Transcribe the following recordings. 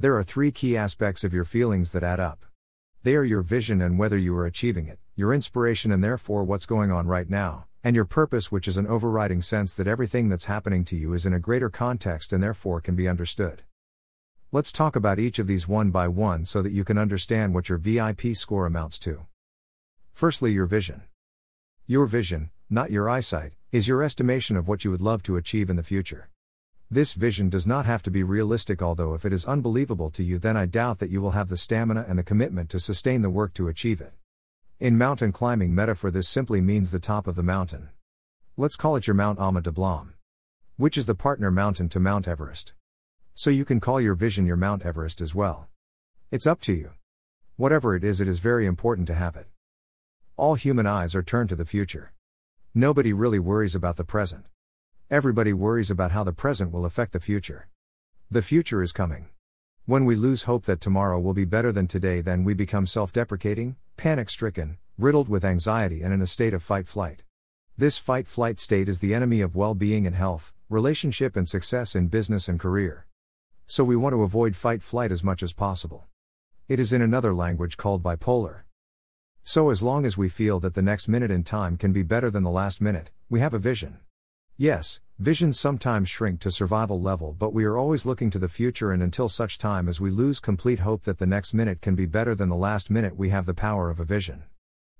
There are three key aspects of your feelings that add up. They are your vision and whether you are achieving it, your inspiration and therefore what's going on right now, and your purpose, which is an overriding sense that everything that's happening to you is in a greater context and therefore can be understood. Let's talk about each of these one by one so that you can understand what your VIP score amounts to. Firstly, your vision. Your vision, not your eyesight, is your estimation of what you would love to achieve in the future. This vision does not have to be realistic, although, if it is unbelievable to you, then I doubt that you will have the stamina and the commitment to sustain the work to achieve it. In mountain climbing metaphor, this simply means the top of the mountain. Let's call it your Mount Ama Dablam, which is the partner mountain to Mount Everest. So you can call your vision your Mount Everest as well. It's up to you. Whatever it is, it is very important to have it. All human eyes are turned to the future. Nobody really worries about the present. Everybody worries about how the present will affect the future. The future is coming. When we lose hope that tomorrow will be better than today, then we become self deprecating, panic stricken, riddled with anxiety, and in a state of fight flight. This fight flight state is the enemy of well being and health, relationship and success in business and career. So we want to avoid fight flight as much as possible. It is in another language called bipolar. So as long as we feel that the next minute in time can be better than the last minute, we have a vision. Yes, visions sometimes shrink to survival level, but we are always looking to the future, and until such time as we lose complete hope that the next minute can be better than the last minute, we have the power of a vision.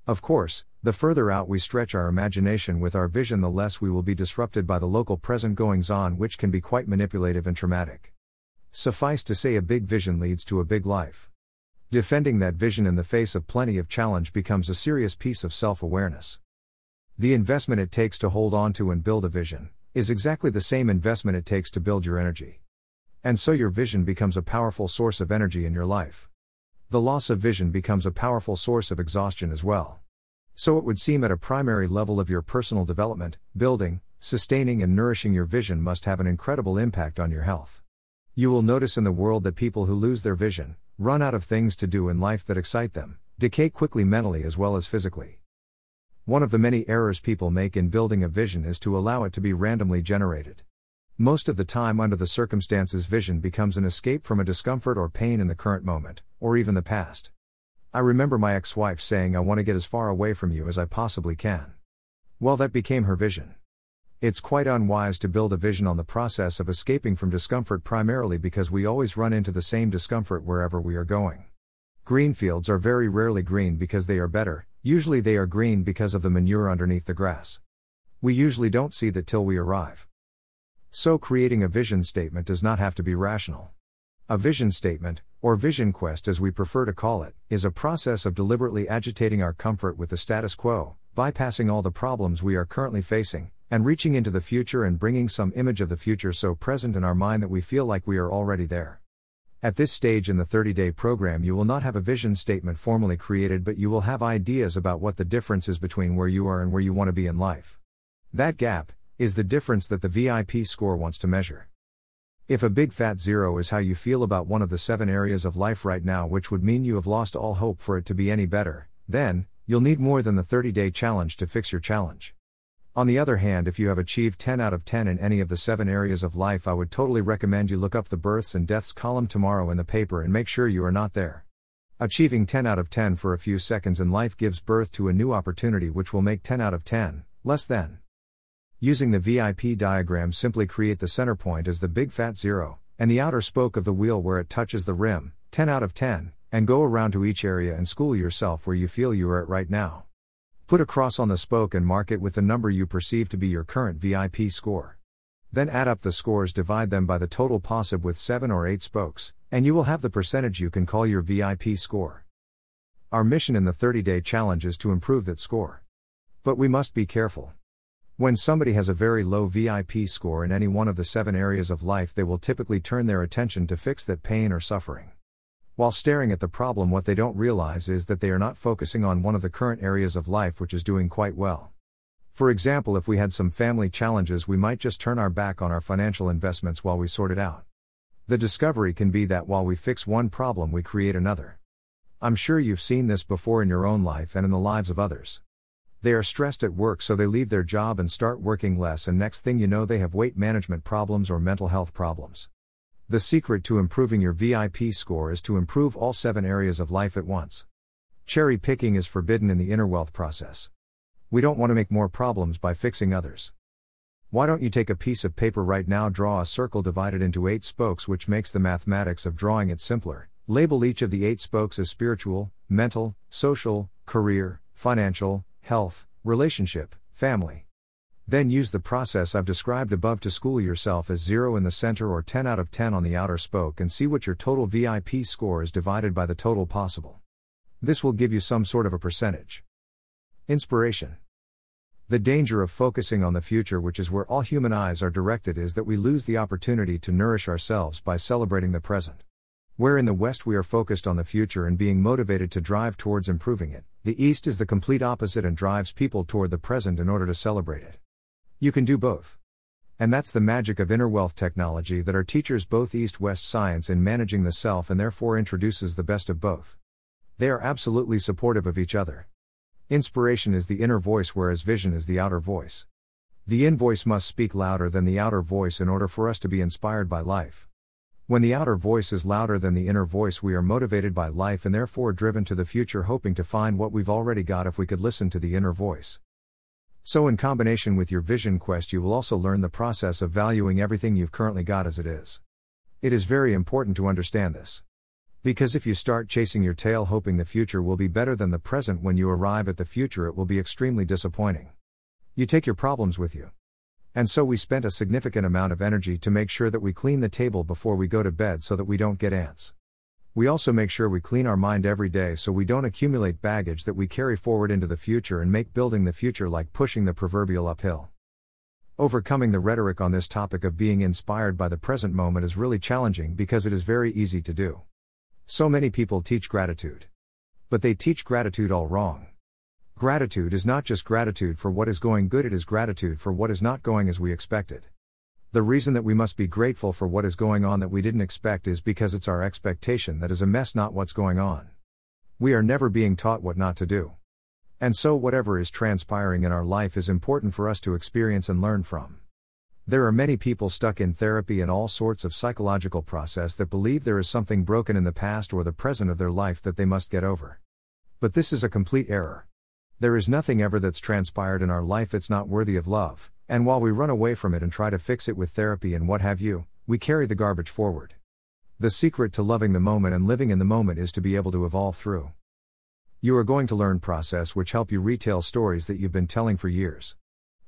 Of course, the further out we stretch our imagination with our vision, the less we will be disrupted by the local present goings on, which can be quite manipulative and traumatic. Suffice to say, a big vision leads to a big life. Defending that vision in the face of plenty of challenge becomes a serious piece of self awareness. The investment it takes to hold on to and build a vision is exactly the same investment it takes to build your energy. And so your vision becomes a powerful source of energy in your life. The loss of vision becomes a powerful source of exhaustion as well. So it would seem at a primary level of your personal development, building, sustaining, and nourishing your vision must have an incredible impact on your health. You will notice in the world that people who lose their vision, run out of things to do in life that excite them, decay quickly mentally as well as physically. One of the many errors people make in building a vision is to allow it to be randomly generated. Most of the time, under the circumstances, vision becomes an escape from a discomfort or pain in the current moment, or even the past. I remember my ex wife saying, I want to get as far away from you as I possibly can. Well, that became her vision. It's quite unwise to build a vision on the process of escaping from discomfort primarily because we always run into the same discomfort wherever we are going. Green fields are very rarely green because they are better, usually they are green because of the manure underneath the grass. We usually don't see that till we arrive. So, creating a vision statement does not have to be rational. A vision statement, or vision quest as we prefer to call it, is a process of deliberately agitating our comfort with the status quo, bypassing all the problems we are currently facing, and reaching into the future and bringing some image of the future so present in our mind that we feel like we are already there. At this stage in the 30 day program, you will not have a vision statement formally created, but you will have ideas about what the difference is between where you are and where you want to be in life. That gap is the difference that the VIP score wants to measure. If a big fat zero is how you feel about one of the seven areas of life right now, which would mean you have lost all hope for it to be any better, then, you'll need more than the 30 day challenge to fix your challenge. On the other hand, if you have achieved 10 out of 10 in any of the seven areas of life, I would totally recommend you look up the births and deaths column tomorrow in the paper and make sure you are not there. Achieving 10 out of 10 for a few seconds in life gives birth to a new opportunity which will make 10 out of 10 less than. Using the VIP diagram, simply create the center point as the big fat zero, and the outer spoke of the wheel where it touches the rim, 10 out of 10, and go around to each area and school yourself where you feel you are at right now. Put a cross on the spoke and mark it with the number you perceive to be your current VIP score. Then add up the scores, divide them by the total possible with 7 or 8 spokes, and you will have the percentage you can call your VIP score. Our mission in the 30 day challenge is to improve that score. But we must be careful. When somebody has a very low VIP score in any one of the seven areas of life, they will typically turn their attention to fix that pain or suffering. While staring at the problem, what they don't realize is that they are not focusing on one of the current areas of life which is doing quite well. For example, if we had some family challenges, we might just turn our back on our financial investments while we sort it out. The discovery can be that while we fix one problem, we create another. I'm sure you've seen this before in your own life and in the lives of others. They are stressed at work, so they leave their job and start working less, and next thing you know, they have weight management problems or mental health problems. The secret to improving your VIP score is to improve all seven areas of life at once. Cherry picking is forbidden in the inner wealth process. We don't want to make more problems by fixing others. Why don't you take a piece of paper right now, draw a circle divided into eight spokes, which makes the mathematics of drawing it simpler? Label each of the eight spokes as spiritual, mental, social, career, financial, health, relationship, family. Then use the process I've described above to school yourself as 0 in the center or 10 out of 10 on the outer spoke and see what your total VIP score is divided by the total possible. This will give you some sort of a percentage. Inspiration. The danger of focusing on the future, which is where all human eyes are directed, is that we lose the opportunity to nourish ourselves by celebrating the present. Where in the West we are focused on the future and being motivated to drive towards improving it, the East is the complete opposite and drives people toward the present in order to celebrate it. You can do both. And that's the magic of inner wealth technology that our teachers both East West science in managing the self and therefore introduces the best of both. They are absolutely supportive of each other. Inspiration is the inner voice, whereas vision is the outer voice. The in voice must speak louder than the outer voice in order for us to be inspired by life. When the outer voice is louder than the inner voice, we are motivated by life and therefore driven to the future, hoping to find what we've already got if we could listen to the inner voice. So, in combination with your vision quest, you will also learn the process of valuing everything you've currently got as it is. It is very important to understand this. Because if you start chasing your tail hoping the future will be better than the present, when you arrive at the future, it will be extremely disappointing. You take your problems with you. And so we spent a significant amount of energy to make sure that we clean the table before we go to bed so that we don't get ants. We also make sure we clean our mind every day so we don't accumulate baggage that we carry forward into the future and make building the future like pushing the proverbial uphill. Overcoming the rhetoric on this topic of being inspired by the present moment is really challenging because it is very easy to do. So many people teach gratitude. But they teach gratitude all wrong. Gratitude is not just gratitude for what is going good, it is gratitude for what is not going as we expected. The reason that we must be grateful for what is going on that we didn't expect is because it's our expectation that is a mess, not what's going on. We are never being taught what not to do. And so, whatever is transpiring in our life is important for us to experience and learn from. There are many people stuck in therapy and all sorts of psychological process that believe there is something broken in the past or the present of their life that they must get over. But this is a complete error. There is nothing ever that's transpired in our life that's not worthy of love, and while we run away from it and try to fix it with therapy and what have you, we carry the garbage forward. The secret to loving the moment and living in the moment is to be able to evolve through. You are going to learn process which help you retell stories that you've been telling for years.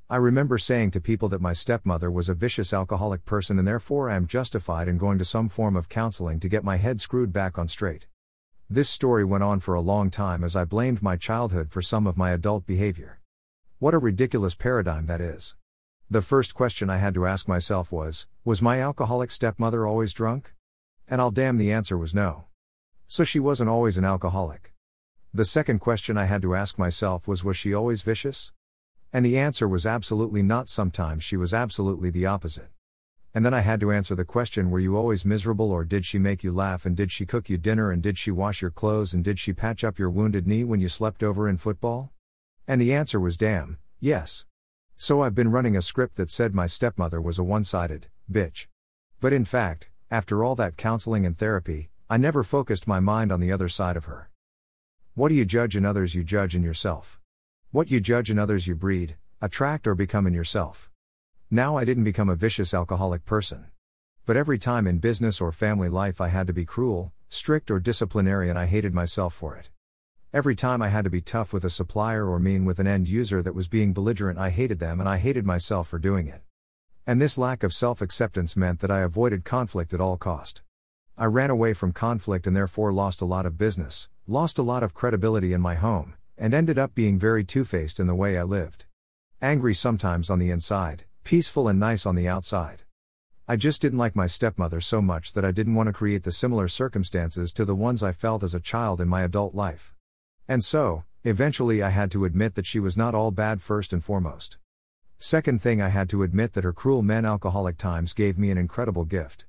I remember saying to people that my stepmother was a vicious alcoholic person and therefore I am justified in going to some form of counseling to get my head screwed back on straight. This story went on for a long time as I blamed my childhood for some of my adult behavior. What a ridiculous paradigm that is. The first question I had to ask myself was Was my alcoholic stepmother always drunk? And I'll damn the answer was no. So she wasn't always an alcoholic. The second question I had to ask myself was Was she always vicious? And the answer was absolutely not, sometimes she was absolutely the opposite. And then I had to answer the question Were you always miserable, or did she make you laugh, and did she cook you dinner, and did she wash your clothes, and did she patch up your wounded knee when you slept over in football? And the answer was damn, yes. So I've been running a script that said my stepmother was a one sided bitch. But in fact, after all that counseling and therapy, I never focused my mind on the other side of her. What do you judge in others, you judge in yourself. What you judge in others, you breed, attract, or become in yourself. Now I didn't become a vicious alcoholic person. But every time in business or family life I had to be cruel, strict, or disciplinarian, I hated myself for it. Every time I had to be tough with a supplier or mean with an end user that was being belligerent, I hated them and I hated myself for doing it. And this lack of self acceptance meant that I avoided conflict at all cost. I ran away from conflict and therefore lost a lot of business, lost a lot of credibility in my home, and ended up being very two faced in the way I lived. Angry sometimes on the inside, peaceful and nice on the outside. I just didn't like my stepmother so much that I didn't want to create the similar circumstances to the ones I felt as a child in my adult life. And so, eventually, I had to admit that she was not all bad first and foremost. Second thing, I had to admit that her cruel men alcoholic times gave me an incredible gift.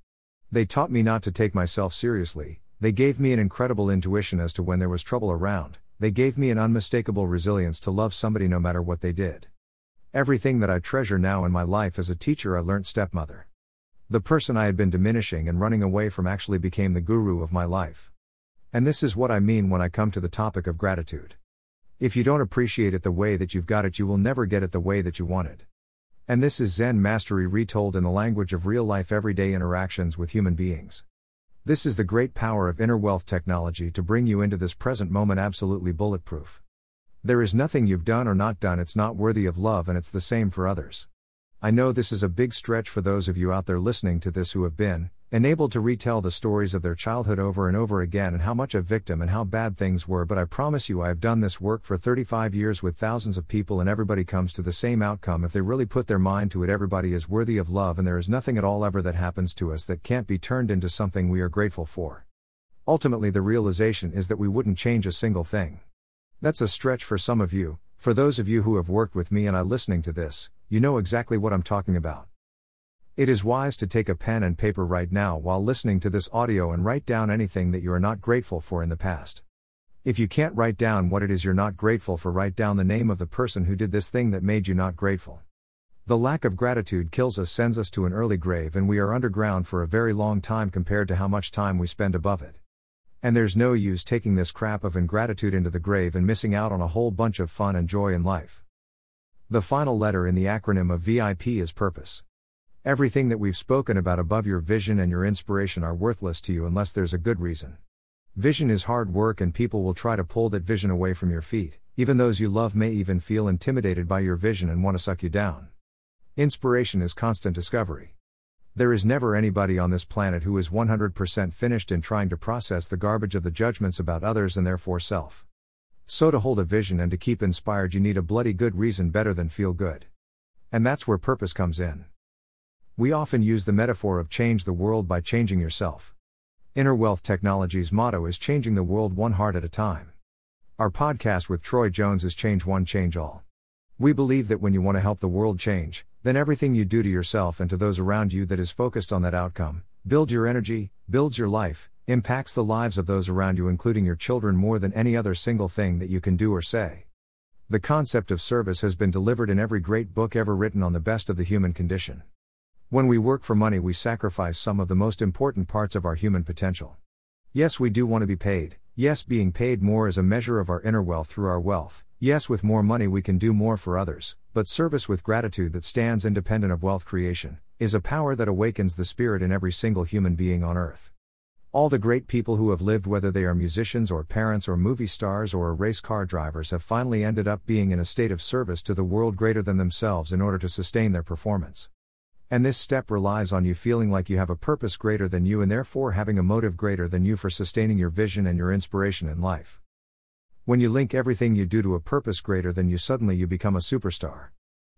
They taught me not to take myself seriously, they gave me an incredible intuition as to when there was trouble around, they gave me an unmistakable resilience to love somebody no matter what they did. Everything that I treasure now in my life as a teacher, I learnt stepmother. The person I had been diminishing and running away from actually became the guru of my life. And this is what I mean when I come to the topic of gratitude. If you don't appreciate it the way that you've got it, you will never get it the way that you want it. And this is Zen mastery retold in the language of real life everyday interactions with human beings. This is the great power of inner wealth technology to bring you into this present moment absolutely bulletproof. There is nothing you've done or not done, it's not worthy of love, and it's the same for others. I know this is a big stretch for those of you out there listening to this who have been enabled to retell the stories of their childhood over and over again and how much a victim and how bad things were, but I promise you I have done this work for 35 years with thousands of people and everybody comes to the same outcome if they really put their mind to it. Everybody is worthy of love and there is nothing at all ever that happens to us that can't be turned into something we are grateful for. Ultimately, the realization is that we wouldn't change a single thing. That's a stretch for some of you, for those of you who have worked with me and I listening to this, you know exactly what I'm talking about. It is wise to take a pen and paper right now while listening to this audio and write down anything that you are not grateful for in the past. If you can't write down what it is you're not grateful for, write down the name of the person who did this thing that made you not grateful. The lack of gratitude kills us, sends us to an early grave, and we are underground for a very long time compared to how much time we spend above it. And there's no use taking this crap of ingratitude into the grave and missing out on a whole bunch of fun and joy in life. The final letter in the acronym of VIP is purpose. Everything that we've spoken about above your vision and your inspiration are worthless to you unless there's a good reason. Vision is hard work and people will try to pull that vision away from your feet, even those you love may even feel intimidated by your vision and want to suck you down. Inspiration is constant discovery. There is never anybody on this planet who is 100% finished in trying to process the garbage of the judgments about others and therefore self. So, to hold a vision and to keep inspired, you need a bloody good reason better than feel good. And that's where purpose comes in. We often use the metaphor of change the world by changing yourself. Inner Wealth Technologies' motto is changing the world one heart at a time. Our podcast with Troy Jones is Change One, Change All. We believe that when you want to help the world change, then everything you do to yourself and to those around you that is focused on that outcome, builds your energy, builds your life, impacts the lives of those around you, including your children, more than any other single thing that you can do or say. The concept of service has been delivered in every great book ever written on the best of the human condition. When we work for money, we sacrifice some of the most important parts of our human potential. Yes, we do want to be paid. Yes, being paid more is a measure of our inner wealth through our wealth. Yes, with more money, we can do more for others. But service with gratitude that stands independent of wealth creation is a power that awakens the spirit in every single human being on earth. All the great people who have lived, whether they are musicians or parents or movie stars or race car drivers, have finally ended up being in a state of service to the world greater than themselves in order to sustain their performance. And this step relies on you feeling like you have a purpose greater than you and therefore having a motive greater than you for sustaining your vision and your inspiration in life. When you link everything you do to a purpose greater than you, suddenly you become a superstar.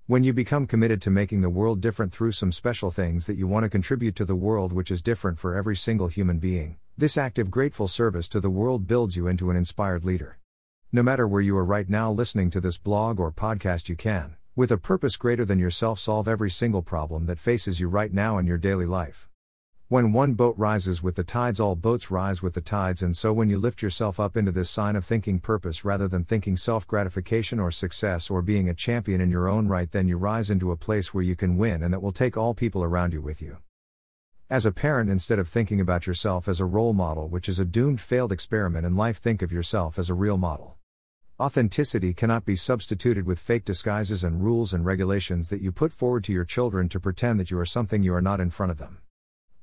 When you become committed to making the world different through some special things that you want to contribute to the world, which is different for every single human being, this active grateful service to the world builds you into an inspired leader. No matter where you are right now listening to this blog or podcast, you can, with a purpose greater than yourself, solve every single problem that faces you right now in your daily life. When one boat rises with the tides, all boats rise with the tides. And so, when you lift yourself up into this sign of thinking purpose rather than thinking self gratification or success or being a champion in your own right, then you rise into a place where you can win and that will take all people around you with you. As a parent, instead of thinking about yourself as a role model, which is a doomed failed experiment in life, think of yourself as a real model. Authenticity cannot be substituted with fake disguises and rules and regulations that you put forward to your children to pretend that you are something you are not in front of them.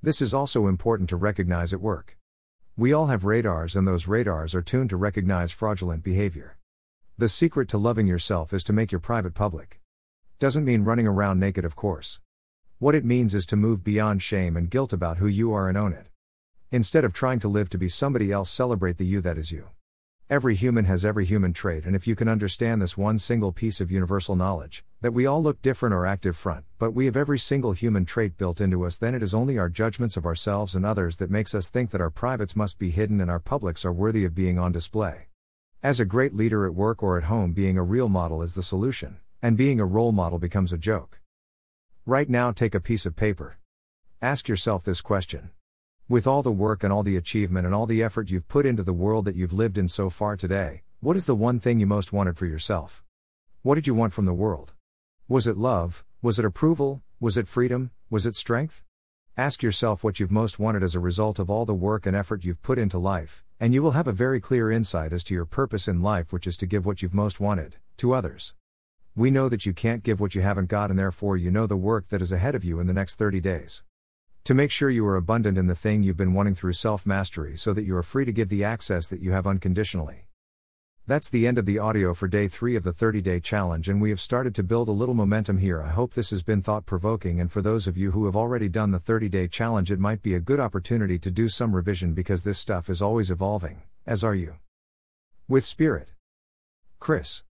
This is also important to recognize at work. We all have radars, and those radars are tuned to recognize fraudulent behavior. The secret to loving yourself is to make your private public. Doesn't mean running around naked, of course. What it means is to move beyond shame and guilt about who you are and own it. Instead of trying to live to be somebody else, celebrate the you that is you. Every human has every human trait, and if you can understand this one single piece of universal knowledge, that we all look different or active front, but we have every single human trait built into us, then it is only our judgments of ourselves and others that makes us think that our privates must be hidden and our publics are worthy of being on display. As a great leader at work or at home, being a real model is the solution, and being a role model becomes a joke. Right now, take a piece of paper. Ask yourself this question with all the work and all the achievement and all the effort you've put into the world that you've lived in so far today, what is the one thing you most wanted for yourself? What did you want from the world? Was it love? Was it approval? Was it freedom? Was it strength? Ask yourself what you've most wanted as a result of all the work and effort you've put into life, and you will have a very clear insight as to your purpose in life, which is to give what you've most wanted to others. We know that you can't give what you haven't got, and therefore you know the work that is ahead of you in the next 30 days. To make sure you are abundant in the thing you've been wanting through self mastery so that you are free to give the access that you have unconditionally. That's the end of the audio for day 3 of the 30 day challenge, and we have started to build a little momentum here. I hope this has been thought provoking, and for those of you who have already done the 30 day challenge, it might be a good opportunity to do some revision because this stuff is always evolving, as are you. With Spirit. Chris.